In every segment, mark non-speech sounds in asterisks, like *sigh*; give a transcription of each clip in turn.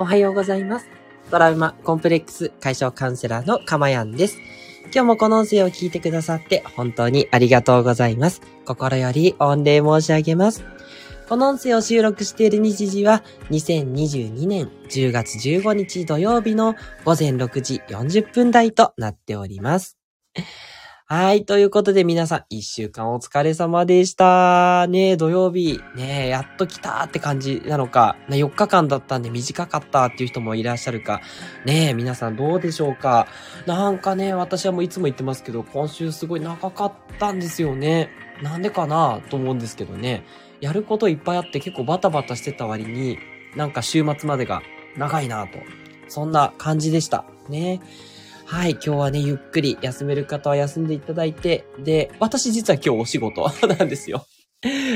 おはようございます。トラウマコンプレックス解消カウンセラーのかまやんです。今日もこの音声を聞いてくださって本当にありがとうございます。心より御礼申し上げます。この音声を収録している日時は2022年10月15日土曜日の午前6時40分台となっております。はい。ということで皆さん、一週間お疲れ様でした。ねえ、土曜日、ねえ、やっと来たって感じなのか、ね、4日間だったんで短かったっていう人もいらっしゃるか、ねえ、皆さんどうでしょうか。なんかね、私はもういつも言ってますけど、今週すごい長かったんですよね。なんでかなと思うんですけどね。やることいっぱいあって結構バタバタしてた割に、なんか週末までが長いなと。そんな感じでした。ね。はい、今日はね、ゆっくり休める方は休んでいただいて、で、私実は今日お仕事 *laughs* なんですよ。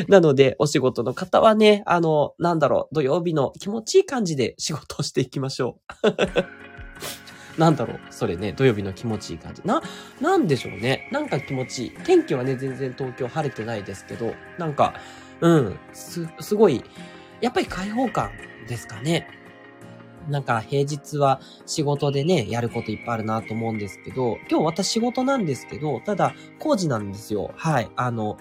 なので、お仕事の方はね、あの、なんだろう、土曜日の気持ちいい感じで *laughs* 仕事をしていきましょう。*laughs* なんだろう、それね、土曜日の気持ちいい感じ。な、なんでしょうね。なんか気持ちいい。天気はね、全然東京晴れてないですけど、なんか、うん、す、すごい、やっぱり開放感ですかね。なんか平日は仕事でね、やることいっぱいあるなと思うんですけど、今日私仕事なんですけど、ただ工事なんですよ。はい。あの、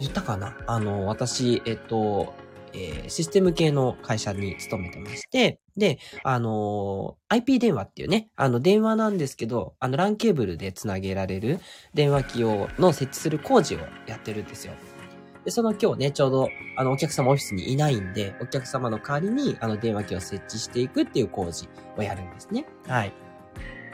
言ったかな？あの、私、えっと、えーシステム系の会社に勤めてまして、で、あのー IP 電話っていうね、あの電話なんですけど、あの LAN ケーブルでつなげられる電話機を、の設置する工事をやってるんですよ。で、その今日ね、ちょうど、あの、お客様オフィスにいないんで、お客様の代わりに、あの、電話機を設置していくっていう工事をやるんですね。はい。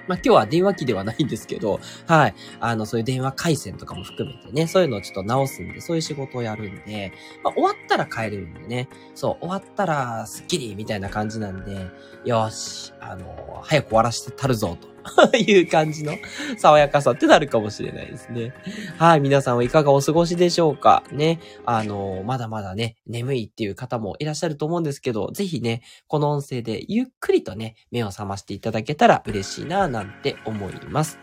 まあ、今日は電話機ではないんですけど、はい。あの、そういう電話回線とかも含めてね、そういうのをちょっと直すんで、そういう仕事をやるんで、まあ、終わったら帰れるんでね、そう、終わったらスッキリみたいな感じなんで、よし、あの、早く終わらせてたるぞ、と *laughs* いう感じの爽やかさってなるかもしれないですね。はい、皆さんはいかがお過ごしでしょうか？ね。あの、まだまだね、眠いっていう方もいらっしゃると思うんですけど、ぜひね、この音声でゆっくりとね、目を覚ましていただけたら嬉しいな、なんて思います。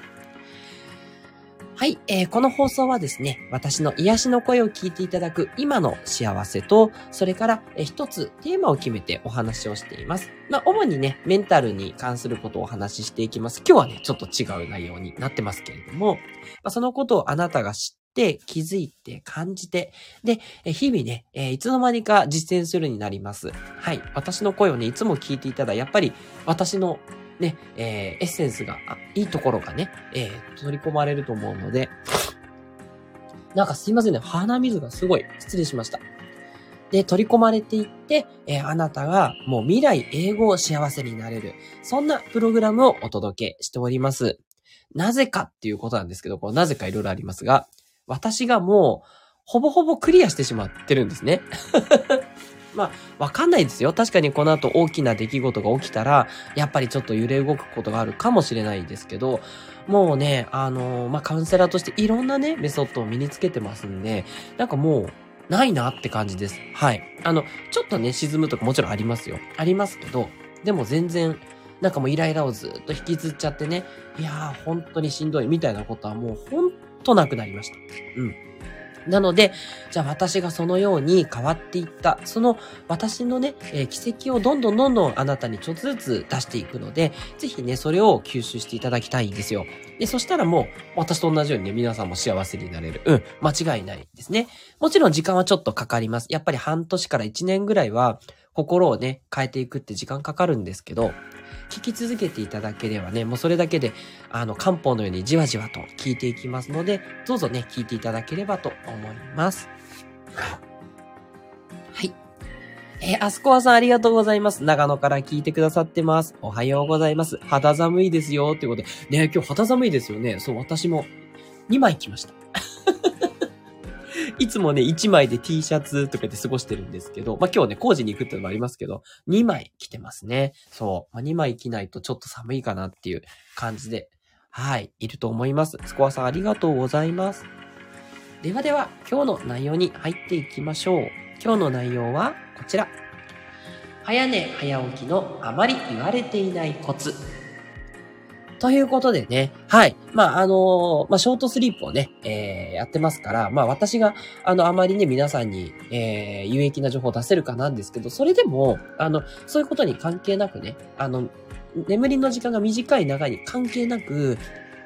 はい、えーこの放送はですね、私の癒しの声を聞いていただく今の幸せと、それから、えー一つテーマを決めてお話をしています。まあ、主にね、メンタルに関することをお話ししていきます。今日はね、ちょっと違う内容になってますけれども、まあ、そのことをあなたが知って、気づいて、感じて、で、え日々ね、えーいつの間にか実践するになります。はい。私の声をね、いつも聞いていただ、やっぱり私のね、えーエッセンスが、いいところがね、えー取り込まれると思うので、なんかすいませんね、鼻水がすごい、失礼しました。で、取り込まれていって、えーあなたがもう未来英語を幸せになれる。そんなプログラムをお届けしております。なぜかっていうことなんですけど、こうなぜかいろいろありますが、私がもう、ほぼほぼクリアしてしまってるんですね。まあ、わかんないですよ。確かにこの後大きな出来事が起きたら、やっぱりちょっと揺れ動くことがあるかもしれないですけど、もうね、あのまあ、カウンセラーとしていろんなね、メソッドを身につけてますんで、なんかもう、ないなって感じです。はい。あの、ちょっとね、沈むとかもちろんありますよ。ありますけど、でも全然、なんかもうイライラをずっと引きずっちゃってね、いやー、本当にしんどいみたいなことはもうほんとなくなりました。うん。なので、じゃあ私がそのように変わっていった、その私のね、えー奇跡をどんどんどんどんあなたにちょっとずつ出していくので、ぜひね、それを吸収していただきたいんですよ。で、そしたらもう、私と同じようにね、皆さんも幸せになれる。うん、間違いないですね。もちろん時間はちょっとかかります。やっぱり半年から1年ぐらいは、心をね、変えていくって時間かかるんですけど、聞き続けていただければね、もうそれだけで、あの、漢方のようにじわじわと聞いていきますので、どうぞね、聞いていただければと思います。えー、アスコアさんありがとうございます。長野から聞いてくださってます。おはようございます。肌寒いですよ。ということで。ね、今日肌寒いですよね。そう、私も2枚来ました。*laughs* いつもね、1枚で T シャツとかで過ごしてるんですけど、まあ、今日ね、工事に行くっていうのもありますけど、2枚着てますね。そう。まあ、2枚着ないとちょっと寒いかなっていう感じで、はい、いると思います。スコアさんありがとうございます。ではでは、今日の内容に入っていきましょう。今日の内容はこちら。早寝早起きのあまり言われていないコツ。ということでね、はい。まあ、あのー、まあ、ショートスリープをね、えー、やってますから、まあ、私が、あの、あまりね、皆さんに、えー、有益な情報を出せるかなんですけど、それでも、あの、そういうことに関係なくね、あの、眠りの時間が短い長いに関係なく、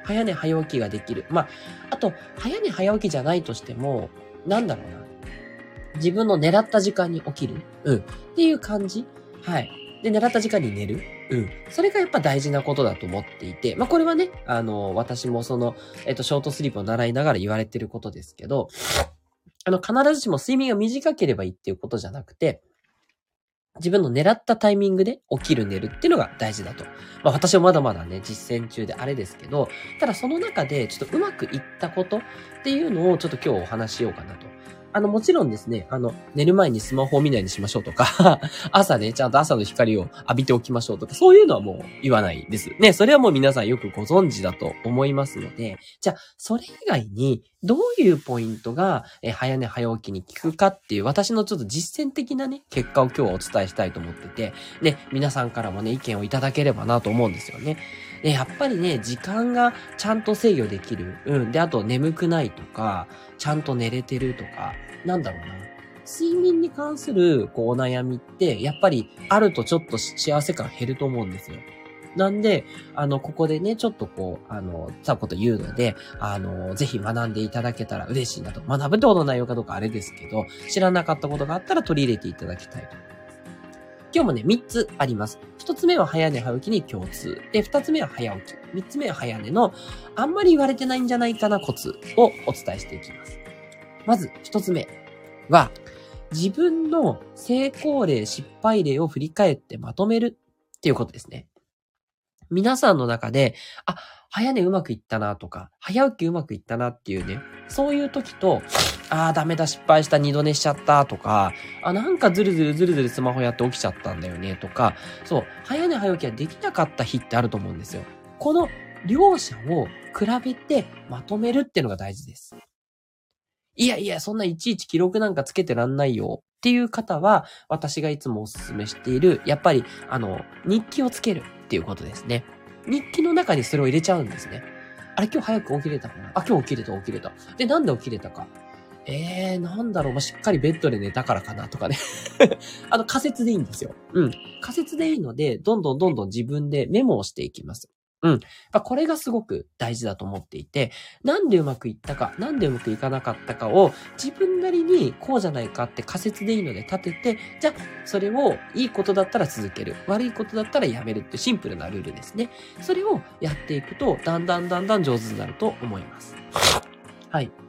早寝早起きができる。まあ、あと、早寝早起きじゃないとしても、なんだろうな。自分の狙った時間に起きる。うん。っていう感じはい。で、狙った時間に寝る。うん。それがやっぱ大事なことだと思っていて、まあこれはね、あの、私もその、えっと、ショートスリープを習いながら言われてることですけど、あの、必ずしも睡眠が短ければいいっていうことじゃなくて、自分の狙ったタイミングで起きる寝るっていうのが大事だと。まあ私はまだまだね、実践中であれですけど、ただその中でちょっとうまくいったことっていうのをちょっと今日お話ししようかなと。あの、もちろんですね、あの、寝る前にスマホを見ないようにしましょうとか *laughs* 朝ね、ちゃんと朝の光を浴びておきましょうとか、そういうのはもう言わないです。ね、それはもう皆さんよくご存知だと思いますので、じゃあ、それ以外に、どういうポイントが、え早寝早起きに効くかっていう、私のちょっと実践的なね、結果を今日はお伝えしたいと思ってて、ね、皆さんからもね、意見をいただければなと思うんですよね。で、やっぱりね、時間がちゃんと制御できる。うん。で、あと眠くないとか、ちゃんと寝れてるとか、なんだろうな。睡眠に関する、こう、お悩みって、やっぱり、あるとちょっと幸せ感減ると思うんですよ。なんで、あの、ここでね、ちょっとこう、あの、たこと言うので、あの、ぜひ学んでいただけたら嬉しいなと。学ぶってことの内容かどうかあれですけど、知らなかったことがあったら取り入れていただきたいと。今日もね、3つあります。1つ目は早寝早起きに共通。で、2つ目は早起き。3つ目は早寝の、あんまり言われてないんじゃないかなコツをお伝えしていきます。まず、1つ目は、自分の成功例、失敗例を振り返ってまとめるっていうことですね。皆さんの中で、あ、早寝うまくいったなとか、早起きうまくいったなっていうね、そういう時と、ああ、ダメだ、失敗した、二度寝しちゃったとか、あ、なんかずるずるずるずるスマホやって起きちゃったんだよねとか、そう、早寝早起きはできなかった日ってあると思うんですよ。この両者を比べてまとめるっていうのが大事です。いやいや、そんないちいち記録なんかつけてらんないよっていう方は、私がいつもお勧めしている、やっぱり、あの、日記をつけるっていうことですね。日記の中にそれを入れちゃうんですね。あれ今日早く起きれたかな？あ、今日起きれた起きれた。で、なんで起きれたか？えー、なんだろう、まあ、しっかりベッドで寝たからかなとかね *laughs* あの、仮説でいいんですよ。うん。仮説でいいので、どんどんどんどん自分でメモをしていきます。うん。これがすごく大事だと思っていて、なんでうまくいったか、なんでうまくいかなかったかを自分なりにこうじゃないかって仮説でいいので立てて、じゃあそれをいいことだったら続ける、悪いことだったらやめるってシンプルなルールですね。それをやっていくと、だんだんだんだん上手になると思います。*laughs* はい。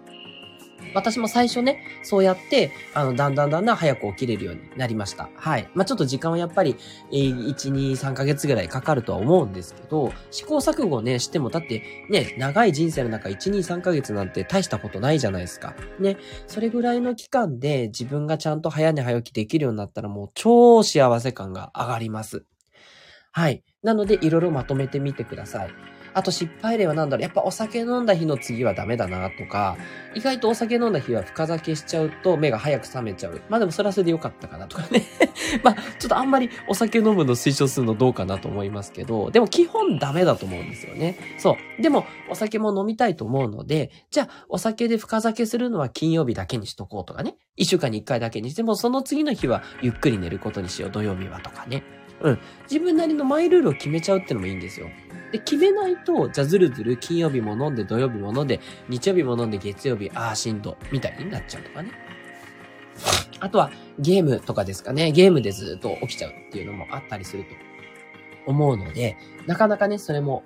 私も最初ね、そうやって、あの、だんだんだんだん早く起きれるようになりました。はい。まあ、ちょっと時間はやっぱり、えー、1、2、3ヶ月ぐらいかかるとは思うんですけど、試行錯誤ね、しても、だってね、長い人生の中1、2、3ヶ月なんて大したことないじゃないですか。ね。それぐらいの期間で自分がちゃんと早寝早起きできるようになったらもう超幸せ感が上がります。はい。なので、いろいろまとめてみてください。あと失敗例は何だろうやっぱお酒飲んだ日の次はダメだなとか、意外とお酒飲んだ日は深酒しちゃうと目が早く覚めちゃう。まあでもそれはそれでよかったかなとかね *laughs* まあちょっとあんまりお酒飲むの推奨するのどうかなと思いますけど、でも基本ダメだと思うんですよね。そう。でもお酒も飲みたいと思うので、じゃあお酒で深酒するのは金曜日だけにしとこうとかね。一週間に一回だけにしても、その次の日はゆっくり寝ることにしよう。土曜日はとかね。うん。自分なりのマイルールを決めちゃうってのもいいんですよ。で、決めないと、じゃあずるずる金曜日も飲んで、土曜日も飲んで、日曜日も飲んで、月曜日、ああ、しんど、みたいになっちゃうとかね。あとは、ゲームとかですかね。ゲームでずっと起きちゃうっていうのもあったりすると思うので、なかなかね、それも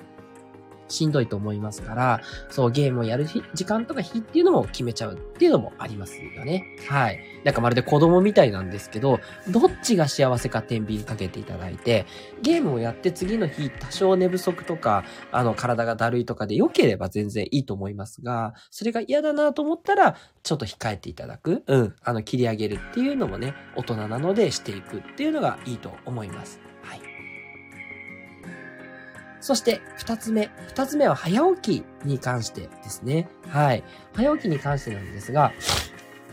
しんどいと思いますから、そう、ゲームをやる日、時間とか日っていうのも決めちゃうっていうのもありますよね。はい。なんかまるで子供みたいなんですけど、どっちが幸せか天秤かけていただいて、ゲームをやって次の日、多少寝不足とか、あの、体がだるいとかで良ければ全然いいと思いますが、それが嫌だなと思ったら、ちょっと控えていただく。うん。あの、切り上げるっていうのもね、大人なのでしていくっていうのがいいと思います。そして、二つ目。二つ目は早起きに関してですね。はい。早起きに関してなんですが、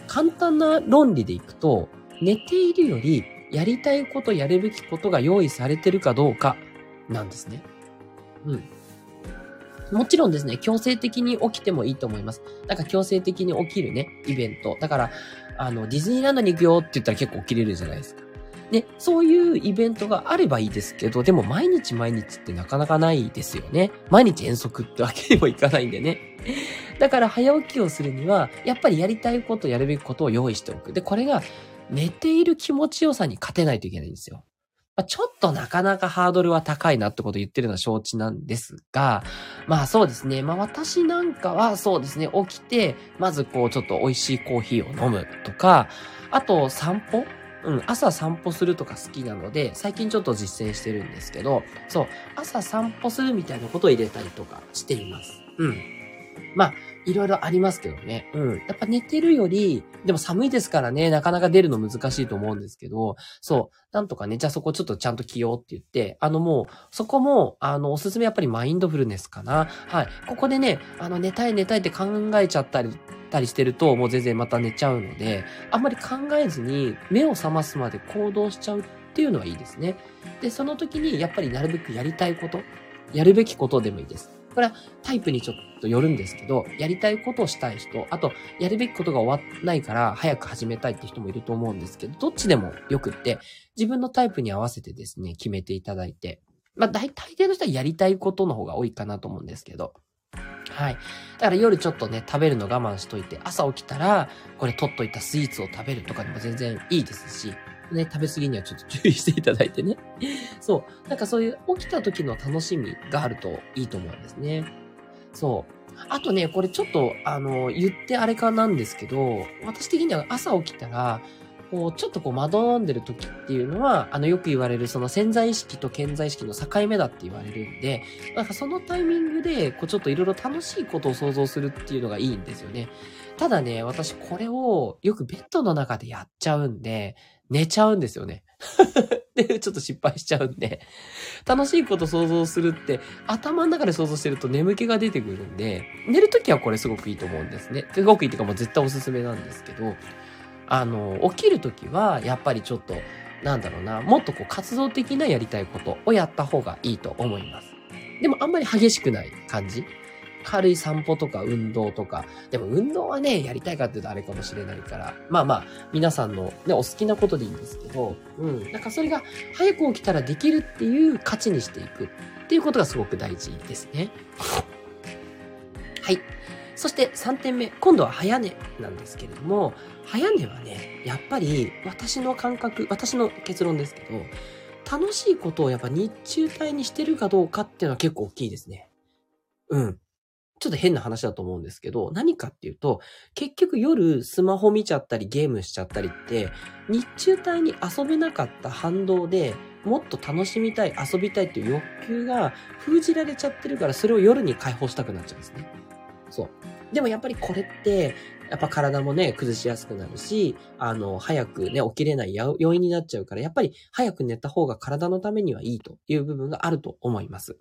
簡単な論理でいくと、寝ているより、やりたいこと、やるべきことが用意されてるかどうか、なんですね。うん。もちろんですね、強制的に起きてもいいと思います。なんか強制的に起きるね、イベント。だから、あの、ディズニーランドに行くよって言ったら結構起きれるじゃないですか。ね、そういうイベントがあればいいですけど、でも毎日毎日ってなかなかないですよね。毎日遠足ってわけにもいかないんでね。*laughs* だから早起きをするには、やっぱりやりたいこと、やるべきことを用意しておく。で、これが寝ている気持ちよさに勝てないといけないんですよ。まあ、ちょっとなかなかハードルは高いなってことを言ってるのは承知なんですが、まあそうですね。まあ私なんかはそうですね、起きて、まずこうちょっと美味しいコーヒーを飲むとか、あと散歩うん、朝散歩するとか好きなので、最近ちょっと実践してるんですけど、そう、朝散歩するみたいなことを入れたりとかしています。うん。まあ、いろいろありますけどね。うん。やっぱ寝てるより、でも寒いですからね、なかなか出るの難しいと思うんですけど、そう、なんとかね、じゃあそこちょっとちゃんと着ようって言って、あのもう、そこも、あの、おすすめやっぱりマインドフルネスかな。はい。ここでね、あの、寝たい寝たいって考えちゃったり、たりしてると、もう全然また寝ちゃうので、あんまり考えずに目を覚ますまで行動しちゃうっていうのはいいですね。で、その時にやっぱりなるべくやりたいこと、やるべきことでもいいです。これはタイプにちょっとよるんですけど、やりたいことをしたい人、あと、やるべきことが終わらないから早く始めたいって人もいると思うんですけど、どっちでもよくって、自分のタイプに合わせてですね、決めていただいて、まあ大体の人はやりたいことの方が多いかなと思うんですけど、はい。だから夜ちょっとね、食べるの我慢しといて、朝起きたら、これ取っといたスイーツを食べるとかでも全然いいですし、ね、食べ過ぎにはちょっと注意していただいてね。*laughs* そう。なんかそういう起きた時の楽しみがあるといいと思うんですね。そう。あとね、これちょっと、あの、言ってあれかなんですけど、私的には朝起きたら、こう、ちょっとこう、惑んでる時っていうのは、あの、よく言われる、その潜在意識と潜在意識の境目だって言われるんで、なんかそのタイミングで、こう、ちょっといろいろ楽しいことを想像するっていうのがいいんですよね。ただね、私これをよくベッドの中でやっちゃうんで、寝ちゃうんですよね。*laughs* で、ちょっと失敗しちゃうんで、楽しいこと想像するって、頭の中で想像してると眠気が出てくるんで、寝るときはこれすごくいいと思うんですね。すごくいいっていうかもう絶対おすすめなんですけど、あの、起きるときは、やっぱりちょっと、なんだろうな、もっとこう活動的なやりたいことをやった方がいいと思います。でもあんまり激しくない感じ。軽い散歩とか運動とか。でも運動はね、やりたいかっていうとあれかもしれないから。まあまあ、皆さんのね、お好きなことでいいんですけど、うん。なんかそれが早く起きたらできるっていう価値にしていくっていうことがすごく大事ですね。はい。そして3点目。今度は早寝なんですけれども、早寝はね、やっぱり私の感覚、私の結論ですけど、楽しいことをやっぱ日中帯にしてるかどうかっていうのは結構大きいですね。うん。ちょっと変な話だと思うんですけど、何かっていうと、結局夜スマホ見ちゃったりゲームしちゃったりって、日中帯に遊べなかった反動で、もっと楽しみたい、遊びたいっていう欲求が封じられちゃってるから、それを夜に解放したくなっちゃうんですね。そう。でもやっぱりこれって、やっぱ体もね、崩しやすくなるし、あの、早くね、起きれない要因になっちゃうから、やっぱり早く寝た方が体のためにはいいという部分があると思います。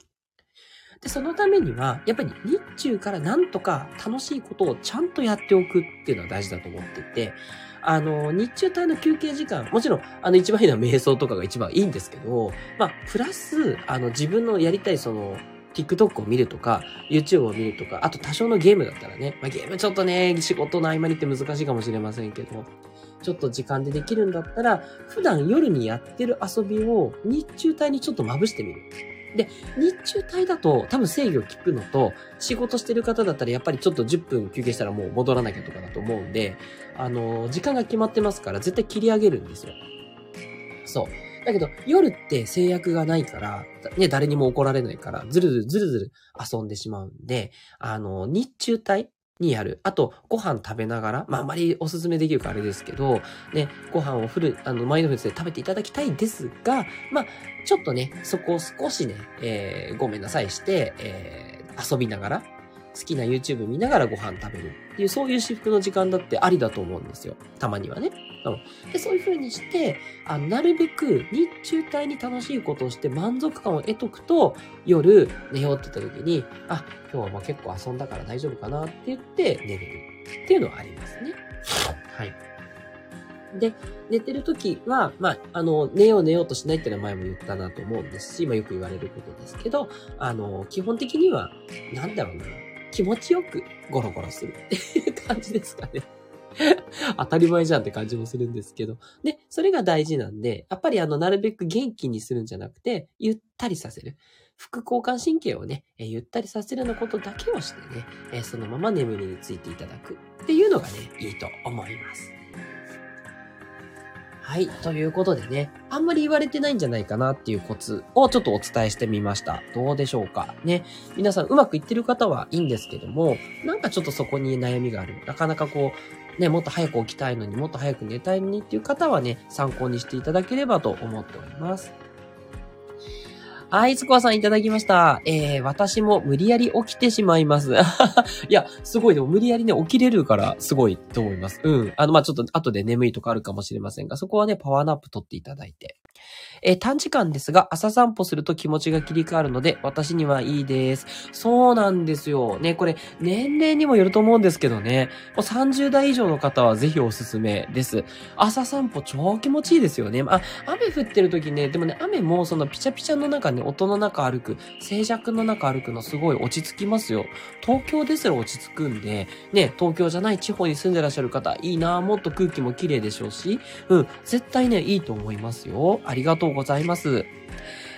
で、そのためには、やっぱり日中からなんとか楽しいことをちゃんとやっておくっていうのは大事だと思っていて、あの、日中帯の休憩時間、もちろん、あの、一番いいのは瞑想とかが一番いいんですけど、まあ、プラス、あの、自分のやりたいその、TikTok を見るとか、YouTube を見るとか、あと多少のゲームだったらね、まあ、ゲームちょっとね、仕事の合間にって難しいかもしれませんけど、ちょっと時間でできるんだったら、普段夜にやってる遊びを日中帯にちょっとまぶしてみる。で、日中帯だと多分制御効くのと、仕事してる方だったらやっぱりちょっと10分休憩したらもう戻らなきゃとかだと思うんで、あの、時間が決まってますから絶対切り上げるんですよ。そう。だけど、夜って制約がないから、ね、誰にも怒られないから、ずるずるずるずる遊んでしまうんで、あの、日中帯にやる。あと、ご飯食べながら、まあ、あまりおすすめできるかあれですけど、ね、ご飯をフル、あの、マインドフルネスで食べていただきたいですが、まあ、ちょっとね、そこを少しね、えー、ごめんなさいして、えー、遊びながら、好きな YouTube 見ながらご飯食べるっていう、そういう私服の時間だってありだと思うんですよ。たまにはね。でそういう風にして、あなるべく日中帯に楽しいことをして満足感を得とくと、夜寝ようって言った時に、あ、今日はまあ結構遊んだから大丈夫かなって言って寝れるっていうのはありますね。はい。で、寝てる時は、まあ、あの、寝よう寝ようとしないっていうのは前も言ったなと思うんですし、まよく言われることですけど、あの、基本的には、なんだろうな、気持ちよくゴロゴロするっていう感じですかね。*laughs* 当たり前じゃんって感じもするんですけど。で、それが大事なんで、やっぱりあの、なるべく元気にするんじゃなくて、ゆったりさせる。副交感神経をね、えゆったりさせるようなことだけをしてね、えそのまま眠りについていただくっていうのがね、いいと思います。はい。ということでね、あんまり言われてないんじゃないかなっていうコツをちょっとお伝えしてみました。どうでしょうかね。皆さんうまくいってる方はいいんですけども、なんかちょっとそこに悩みがある。なかなかこう、ね、もっと早く起きたいのにもっと早く寝たいのにっていう方はね、参考にしていただければと思っております。はい、スコアさんいただきました。えー、私も無理やり起きてしまいます。*laughs* いや、すごい、でも無理やりね、起きれるからすごいと思います。うん。あの、まあ、ちょっと後で眠いとかあるかもしれませんが、そこはね、パワーナップ取っていただいて。えー、短時間ですが、朝散歩すると気持ちが切り替わるので、私にはいいです。そうなんですよ。ね、これ、年齢にもよると思うんですけどね、もう30代以上の方はぜひおすすめです。朝散歩超気持ちいいですよね。あ、雨降ってる時ね、でもね、雨もそのピチャピチャの中ね、音の中歩く、静寂の中歩くのすごい落ち着きますよ。東京ですら落ち着くんで、ね、東京じゃない地方に住んでらっしゃる方、いいなもっと空気も綺麗でしょうし、うん、絶対ね、いいと思いますよ。ありがとうございます。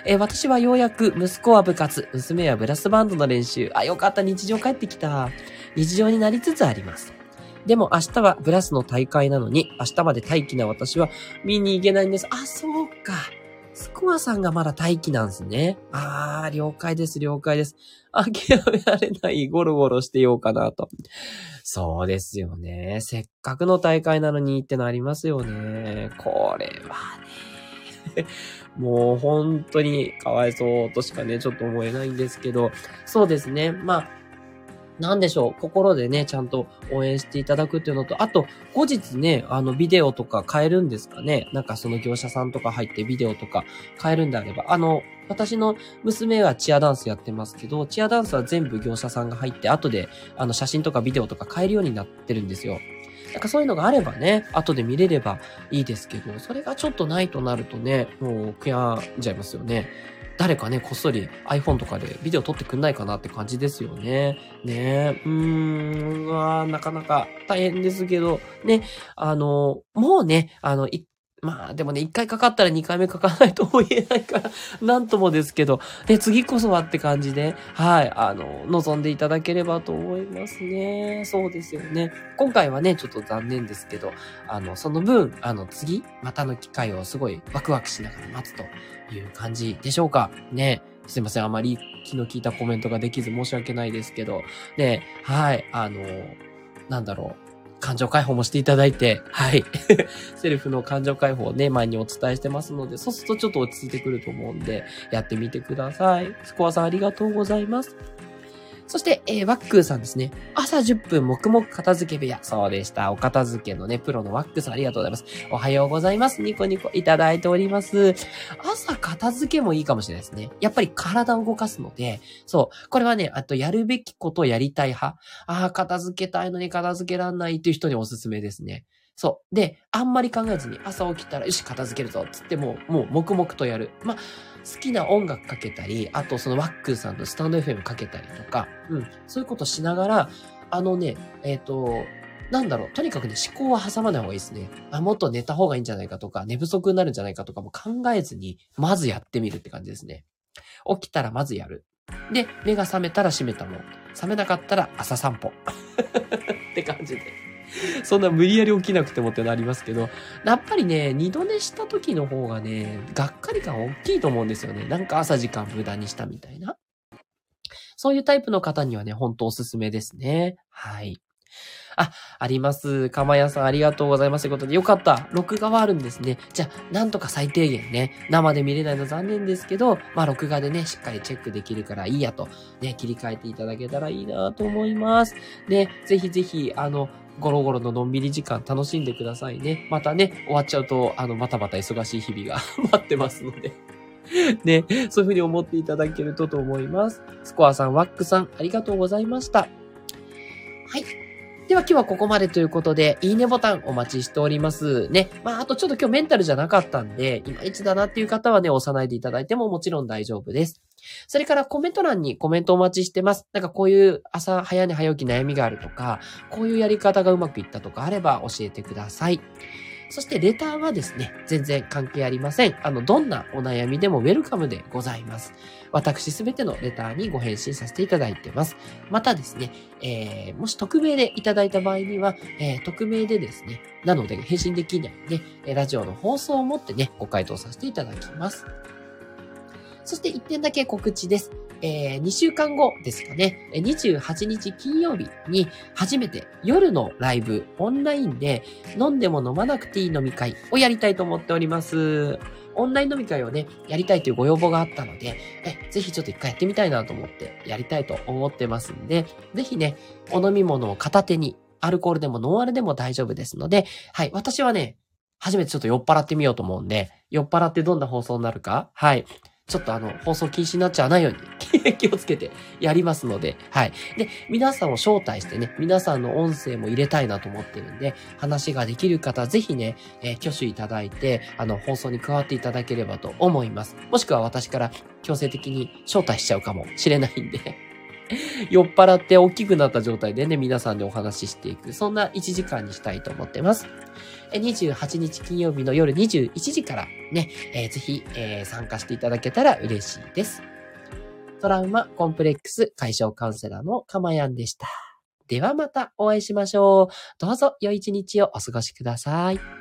えー、私はようやく息子は部活、娘はブラスバンドの練習。あ、よかった、日常帰ってきた。日常になりつつあります。でも明日はブラスの大会なのに、明日まで待機な私は見に行けないんです。あ、そうか。スコアさんがまだ待機なんですね。あー、了解です、了解です。諦められない、ゴロゴロしてようかなと。そうですよね。せっかくの大会なのにってなりますよね。これはね。*laughs* もう本当にかわいそうとしかね、ちょっと思えないんですけど、そうですね。まあ、なんでしょう、心でね、ちゃんと応援していただくっていうのと、あと、後日ね、あの、ビデオとか買えるんですかねなんかその業者さんとか入ってビデオとか買えるんであれば、あの、私の娘はチアダンスやってますけど、チアダンスは全部業者さんが入って、後で、あの、写真とかビデオとか買えるようになってるんですよ。なんかそういうのがあればね、後で見れればいいですけど、それがちょっとないとなるとね、もう悔やんじゃいますよね。誰かね、こっそり iPhone とかでビデオ撮ってくんないかなって感じですよね。ねうーん、なかなか大変ですけど、ね、あの、もうね、あの、一まあでもね、一回かかったら二回目かかないとも言えないから、*laughs* なんともですけど、ね、次こそはって感じで、はい、あの、望んでいただければと思いますね。そうですよね。今回はね、ちょっと残念ですけど、あの、その分、あの、次、またの機会をすごいワクワクしながら待つという感じでしょうか。ね。すいません。あまり気の利いたコメントができず申し訳ないですけど、ね、はい、あの、なんだろう。感情解放もしていただいて、はい。*laughs* セルフの感情解放をね、前にお伝えしてますので、そうするとちょっと落ち着いてくると思うんで、やってみてください。スコアさんありがとうございます。そして、えー、ワックーさんですね。朝10分黙々片付け部屋。そうでした。お片付けのね、プロのワックさんありがとうございます。おはようございます。ニコニコいただいております。朝片付けもいいかもしれないですね。やっぱり体を動かすので、そう。これはね、あとやるべきことやりたい派。ああ、片付けたいのに片付けらんないっていう人におすすめですね。そう。で、あんまり考えずに朝起きたら、よし、片付けるぞつっても、もう黙々とやる。まあ、好きな音楽かけたり、あとそのワックさんのスタンド FM かけたりとか、うん、そういうことしながら、あのね、えっ、ー、と、なんだろう、とにかくね、思考は挟まない方がいいですね。あ、もっと寝た方がいいんじゃないかとか、寝不足になるんじゃないかとかも考えずに、まずやってみるって感じですね。起きたらまずやる。で、目が覚めたら閉めたもん。覚めなかったら朝散歩。*laughs* って感じで。*laughs* そんな無理やり起きなくてもってなりますけど、やっぱりね、二度寝した時の方がね、がっかり感大きいと思うんですよね。なんか朝時間無駄にしたみたいな。そういうタイプの方にはね、ほんとおすすめですね。はい。あ、あります。かまやさんありがとうございます。ということで、よかった。録画はあるんですね。じゃあ、なんとか最低限ね、生で見れないの残念ですけど、まあ、録画でね、しっかりチェックできるからいいやと、ね、切り替えていただけたらいいなと思います。ね、ぜひぜひ、あの、ゴロゴロののんびり時間楽しんでくださいね。またね、終わっちゃうと、あの、またまた忙しい日々が *laughs* 待ってますので *laughs* ね、そういうふうに思っていただけるとと思います。スコアさん、ワックさん、ありがとうございました。はい。では今日はここまでということで、いいねボタンお待ちしておりますね。まあ、あとちょっと今日メンタルじゃなかったんで、いまいちだなっていう方はね、押さないでいただいてももちろん大丈夫です。それからコメント欄にコメントお待ちしてます。なんかこういう朝早寝早起き悩みがあるとか、こういうやり方がうまくいったとかあれば教えてください。そしてレターはですね、全然関係ありません。あの、どんなお悩みでもウェルカムでございます。私すべてのレターにご返信させていただいてます。またですね、えー、もし匿名でいただいた場合には、えー、匿名でですね、なので返信できないんで、ラジオの放送をもってね、ご回答させていただきます。そして1点だけ告知です。えー、2週間後ですかね、28日金曜日に初めて夜のライブ、オンラインで飲んでも飲まなくていい飲み会をやりたいと思っております。オンライン飲み会をね、やりたいというご要望があったので、えぜひちょっと一回やってみたいなと思ってやりたいと思ってますんで、ぜひね、お飲み物を片手に、アルコールでもノンアルでも大丈夫ですので、はい、私はね、初めてちょっと酔っ払ってみようと思うんで、酔っ払ってどんな放送になるか、はい、ちょっとあの、放送禁止になっちゃわないように *laughs* 気をつけてやりますので、はい。で、皆さんを招待してね、皆さんの音声も入れたいなと思ってるんで、話ができる方、ぜひね、えー、挙手いただいて、あの、放送に加わっていただければと思います。もしくは私から強制的に招待しちゃうかもしれないんで *laughs* 酔っ払って大きくなった状態でね、皆さんでお話ししていく、そんな1時間にしたいと思ってます。28日金曜日の夜21時からね、えー、ぜひ、えー、参加していただけたら嬉しいです。トラウマコンプレックス解消カウンセラーのかまやんでした。ではまたお会いしましょう。どうぞ良い一日をお過ごしください。